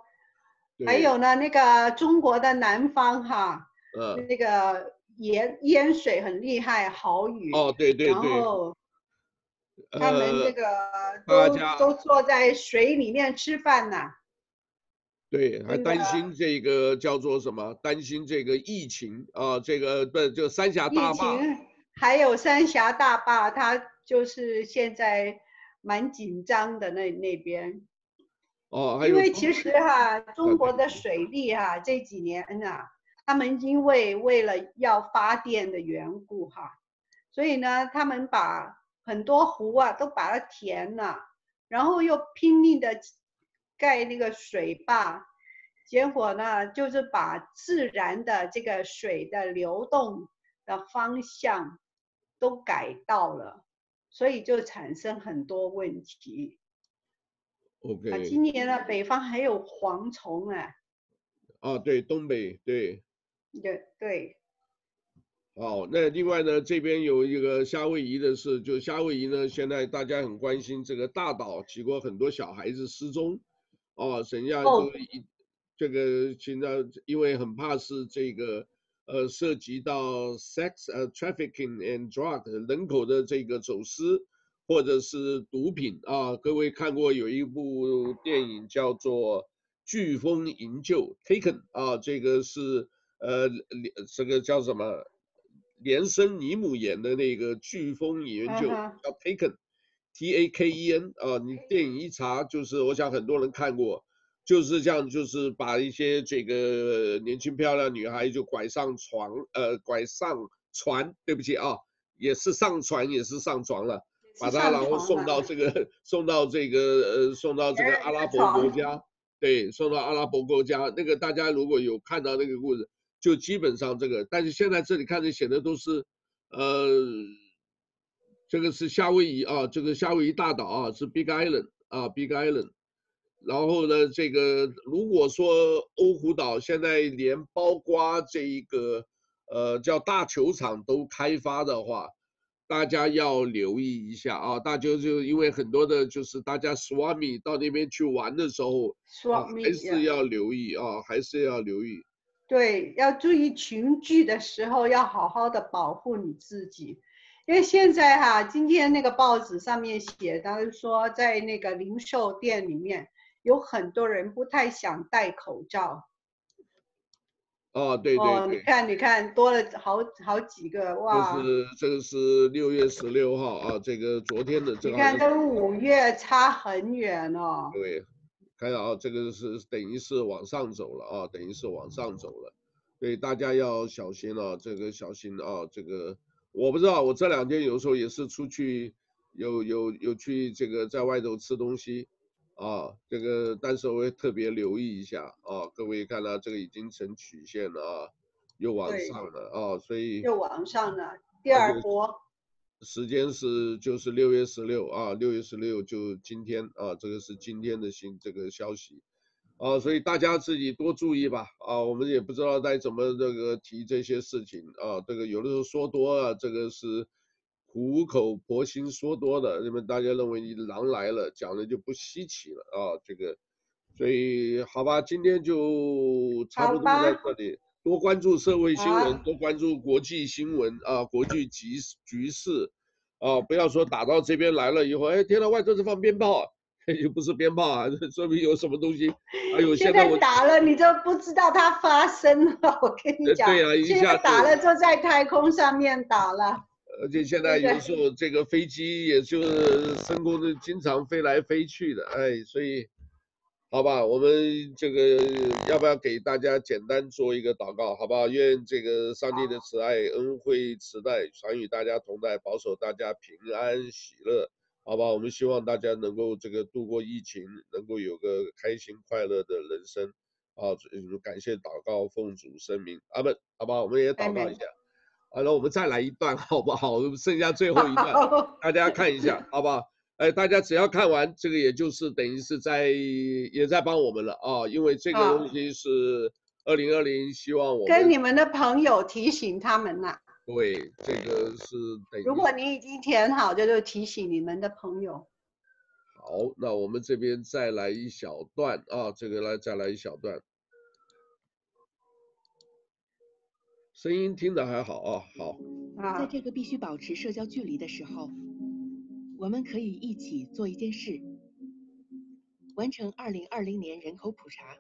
还有呢那个中国的南方哈，嗯，那个。淹淹水很厉害，豪雨哦，对对对，然后他们这个都、呃、都坐在水里面吃饭呢。对，还担心这个叫做什么？担心这个疫情啊，这个不就三峡大坝？疫情还有三峡大坝，它就是现在蛮紧张的那那边。哦，因为其实哈，中国的水利哈这几年啊。他们因为为了要发电的缘故，哈，所以呢，他们把很多湖啊都把它填了，然后又拼命的盖那个水坝，结果呢，就是把自然的这个水的流动的方向都改到了，所以就产生很多问题。OK，啊，今年呢，北方还有蝗虫啊。啊，对，东北，对。对对。好，那另外呢，这边有一个夏威夷的事，就夏威夷呢，现在大家很关心这个大岛，结果很多小孩子失踪，哦，实际上就一这个现在因为很怕是这个呃涉及到 sex 呃 trafficking and drug 人口的这个走私或者是毒品。啊，各位看过有一部电影叫做《飓风营救》Taken 啊，这个是呃这个叫什么？连生尼姆演的那个飓风营救叫 Taken，T A K E N 啊，你电影一查就是，我想很多人看过，就是这样，就是把一些这个年轻漂亮女孩就拐上床，呃，拐上船，对不起啊，也是上船也是上床了，把她然后 <laughs> 送到这个送到这个呃送到这个阿拉伯国 <laughs> 家，对，送到阿拉伯国家，那个大家如果有看到那个故事。就基本上这个，但是现在这里看着写的都是，呃，这个是夏威夷啊，这个夏威夷大岛啊，是 Big Island 啊，Big Island。然后呢，这个如果说欧胡岛现在连包括这一个呃叫大球场都开发的话，大家要留意一下啊，大家就因为很多的就是大家 Swami 到那边去玩的时候，啊，还是要留意啊，还是要留意。对，要注意群聚的时候要好好的保护你自己，因为现在哈，今天那个报纸上面写，他说在那个零售店里面有很多人不太想戴口罩。哦，对对，对。哦，你看，你看，多了好好几个哇。这是这个是六月十六号啊，这个昨天的这个。你看，跟五月差很远哦。对。看到啊，这个是等于是往上走了啊，等于是往上走了，所以大家要小心啊，这个小心啊，这个我不知道，我这两天有时候也是出去有有有去这个在外头吃东西啊，这个但是我会特别留意一下啊，各位看到这个已经成曲线了啊，又往上了啊，所以又往上了，第二波。时间是就是六月十六啊，六月十六就今天啊，这个是今天的新这个消息，啊，所以大家自己多注意吧啊，我们也不知道该怎么这个提这些事情啊，这个有的时候说多了，这个是苦口婆心说多的，那么大家认为你狼来了，讲的就不稀奇了啊，这个，所以好吧，今天就差不多在这里。多关注社会新闻，啊、多关注国际新闻啊，国际局局势啊，不要说打到这边来了以后，哎，天呐，外头是放鞭炮，<laughs> 又不是鞭炮啊，<laughs> 说明有什么东西。哎呦，现在我打了，你就不知道它发生了。我跟你讲，对啊，一下打了就在太空上面打了。而且现在有时候这个飞机也就是升空的，经常飞来飞去的，哎，所以。好吧，我们这个要不要给大家简单做一个祷告？好不好？愿这个上帝的慈爱、恩惠、慈爱常与大家同在，保守大家平安喜乐。好吧，我们希望大家能够这个度过疫情，能够有个开心快乐的人生。啊，感谢祷告，奉主圣名，阿门。好吧，我们也祷告一下。好了，我们再来一段，好不好？剩下最后一段，大家看一下，好不好？哎，大家只要看完这个，也就是等于是在也在帮我们了啊，因为这个东西是二零二零，希望我们跟你们的朋友提醒他们呐。对，这个是等于。如果你已经填好，就就提醒你们的朋友。好，那我们这边再来一小段啊，这个来再来一小段，声音听得还好啊，好。在这个必须保持社交距离的时候。我们可以一起做一件事，完成2020年人口普查。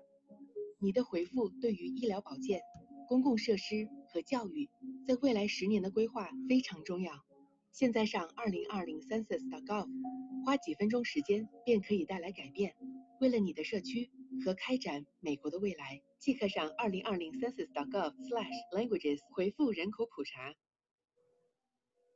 你的回复对于医疗保健、公共设施和教育，在未来十年的规划非常重要。现在上2020 census.gov，花几分钟时间便可以带来改变。为了你的社区和开展美国的未来，即刻上2020 census.gov/languages 回复人口普查。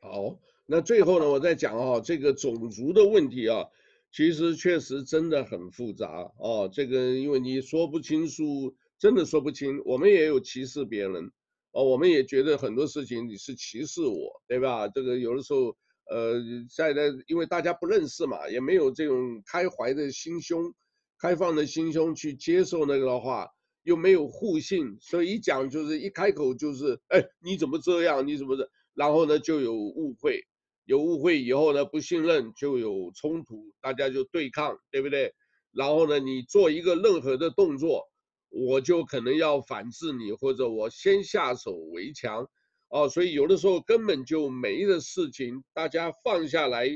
好。那最后呢，我再讲啊，这个种族的问题啊，其实确实真的很复杂哦。这个因为你说不清楚，真的说不清。我们也有歧视别人哦，我们也觉得很多事情你是歧视我，对吧？这个有的时候，呃，在那因为大家不认识嘛，也没有这种开怀的心胸、开放的心胸去接受那个的话，又没有互信，所以一讲就是一开口就是，哎，你怎么这样？你怎么的？然后呢，就有误会。有误会以后呢，不信任就有冲突，大家就对抗，对不对？然后呢，你做一个任何的动作，我就可能要反制你，或者我先下手为强，哦，所以有的时候根本就没的事情，大家放下来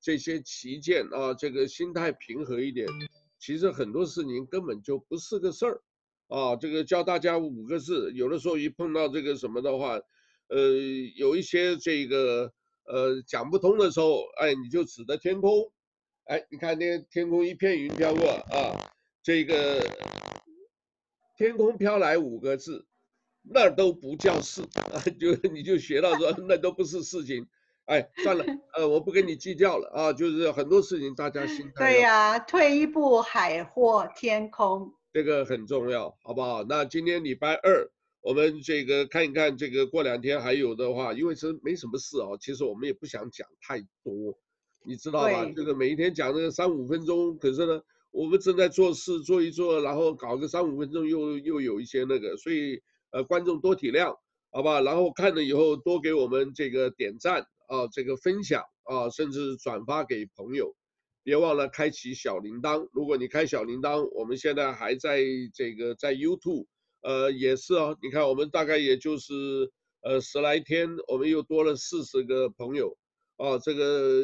这些旗舰啊，这个心态平和一点，其实很多事情根本就不是个事儿，啊，这个教大家五个字，有的时候一碰到这个什么的话，呃，有一些这个。呃，讲不通的时候，哎，你就指着天空，哎，你看那天空一片云飘过啊，这个天空飘来五个字，那都不叫事啊，<laughs> 就你就学到说那都不是事情，哎，算了，<laughs> 呃，我不跟你计较了啊，就是很多事情大家心态。对呀、啊，退一步海阔天空，这个很重要，好不好？那今天礼拜二。我们这个看一看，这个过两天还有的话，因为是没什么事啊，其实我们也不想讲太多，你知道吧？这个每一天讲那个三五分钟，可是呢，我们正在做事，做一做，然后搞个三五分钟又又有一些那个，所以呃，观众多体谅，好吧？然后看了以后多给我们这个点赞啊，这个分享啊，甚至转发给朋友，别忘了开启小铃铛。如果你开小铃铛，我们现在还在这个在 YouTube。呃，也是哦，你看我们大概也就是呃十来天，我们又多了四十个朋友，哦，这个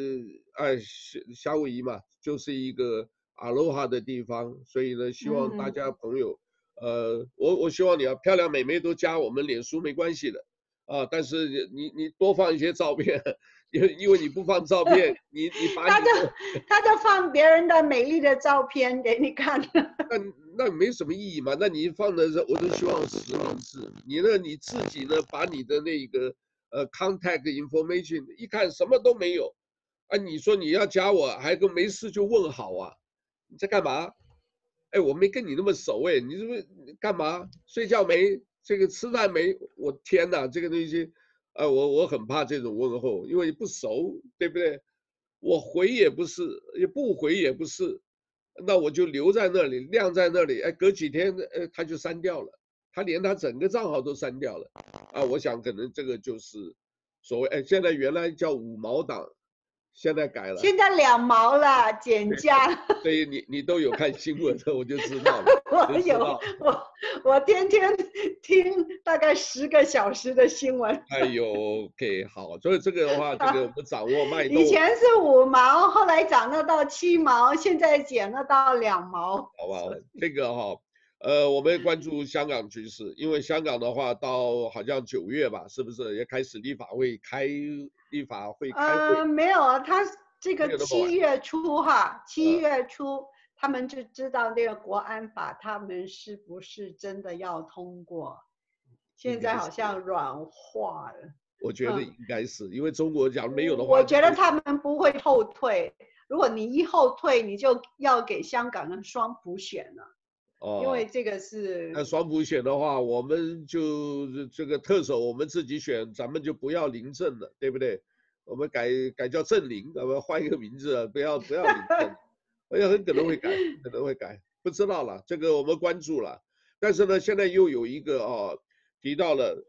哎夏夏威夷嘛，就是一个阿罗哈的地方，所以呢，希望大家朋友，嗯、呃，我我希望你啊，漂亮美眉都加我们脸书没关系的，啊，但是你你多放一些照片。因为因为你不放照片，你你把你他就他就放别人的美丽的照片给你看，那 <laughs> 那没什么意义嘛？那你放的时候，我都希望实名制。你呢，你自己呢，把你的那个呃 contact information 一看什么都没有，啊，你说你要加我，还跟没事就问好啊？你在干嘛？哎，我没跟你那么熟哎，你这不干嘛？睡觉没？这个吃饭没？我天哪，这个东西。呃，我我很怕这种问候，因为不熟，对不对？我回也不是，也不回也不是，那我就留在那里，晾在那里。哎，隔几天，呃，他就删掉了，他连他整个账号都删掉了。啊，我想可能这个就是所谓，哎，现在原来叫五毛党。现在改了，现在两毛了，减价。<laughs> 所以你你都有看新闻的，<laughs> 我就知道了。我有，我我天天听大概十个小时的新闻。哎呦，OK，好，所以这个的话，这个我们掌握脉动。以前是五毛，后来涨了到七毛，现在减了到两毛。好不好？这个哈。呃，我们关注香港局势，因为香港的话，到好像九月吧，是不是也开始立法会开立法会开会？呃，没有啊，他这个七月初哈，七月初、呃、他们就知道那个国安法，他们是不是真的要通过？现在好像软化了。我觉得应该是、嗯、因为中国假如没有的话，我觉得他们不会后退。如果你一后退，你就要给香港人双普选了。哦，因为这个是那双普选的话，我们就这个特首我们自己选，咱们就不要临政了，对不对？我们改改叫政灵，咱们换一个名字，不要不要临政，<laughs> 而且很可能会改，可能会改，不知道了，这个我们关注了。但是呢，现在又有一个哦，提到了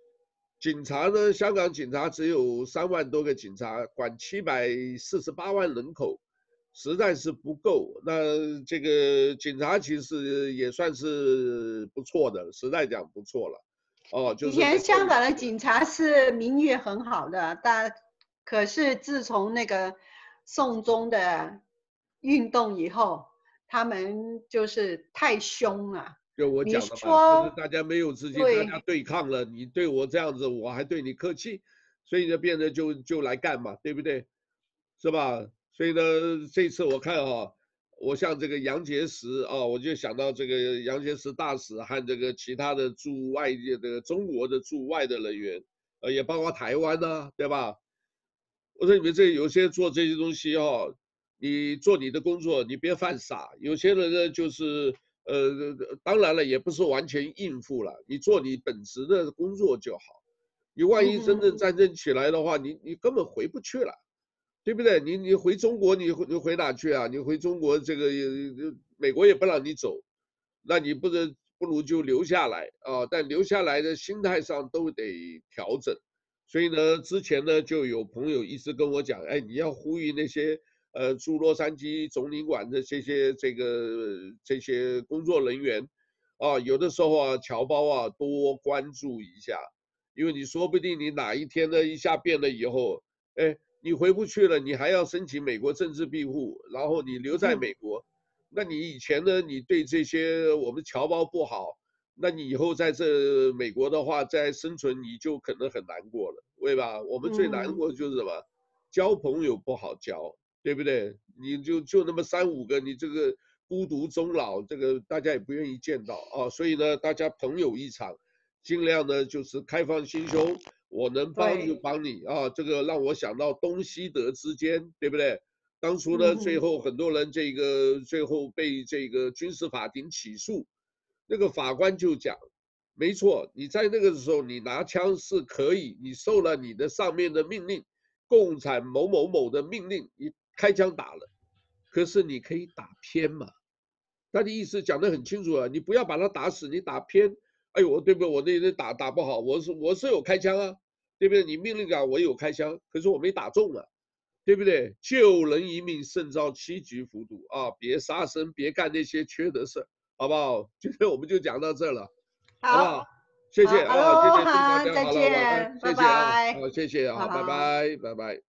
警察呢，香港警察只有三万多个警察，管七百四十八万人口。实在是不够，那这个警察其实也算是不错的，实在讲不错了。哦，就是以前香港的警察是名誉很好的，但可是自从那个送中的运动以后，他们就是太凶了。就我讲的嘛，就是大家没有资金，大家对抗了，你对我这样子，我还对你客气，所以就变得就就来干嘛，对不对？是吧？所以呢，这次我看哈，我像这个杨洁篪啊，我就想到这个杨洁篪大使和这个其他的驻外界的中国的驻外的人员，呃，也包括台湾呐，对吧？我说你们这有些做这些东西哈，你做你的工作，你别犯傻。有些人呢，就是呃，当然了，也不是完全应付了，你做你本职的工作就好。你万一真正战争起来的话，你你根本回不去了，对不对？你你回中国，你回你回哪去啊？你回中国，这个美国也不让你走，那你不能不如就留下来啊。但留下来的心态上都得调整。所以呢，之前呢就有朋友一直跟我讲，哎，你要呼吁那些呃驻洛杉矶总领馆的这些这个这些工作人员，啊，有的时候啊侨胞啊多关注一下，因为你说不定你哪一天呢一下变了以后，哎，你回不去了，你还要申请美国政治庇护，然后你留在美国，那你以前呢你对这些我们侨胞不好。那你以后在这美国的话，在生存你就可能很难过了，对吧？我们最难过的就是什么？嗯、交朋友不好交，对不对？你就就那么三五个，你这个孤独终老，这个大家也不愿意见到啊。所以呢，大家朋友一场，尽量呢就是开放心胸，我能帮就帮你啊。这个让我想到东西德之间，对不对？当初呢，最后很多人这个最后被这个军事法庭起诉。那个法官就讲，没错，你在那个时候你拿枪是可以，你受了你的上面的命令，共产某某某的命令，你开枪打了，可是你可以打偏嘛？他的意思讲得很清楚啊，你不要把他打死，你打偏，哎呦，对不对？我那那打打不好，我是我是有开枪啊，对不对？你命令讲我有开枪，可是我没打中啊，对不对？救人一命胜造七级浮屠啊，别杀生，别干那些缺德事。好不好？<laughs> 今天我们就讲到这了，好，好不好？谢谢啊，谢谢大家，好了，再见，拜拜，好，谢谢啊，拜拜，拜拜。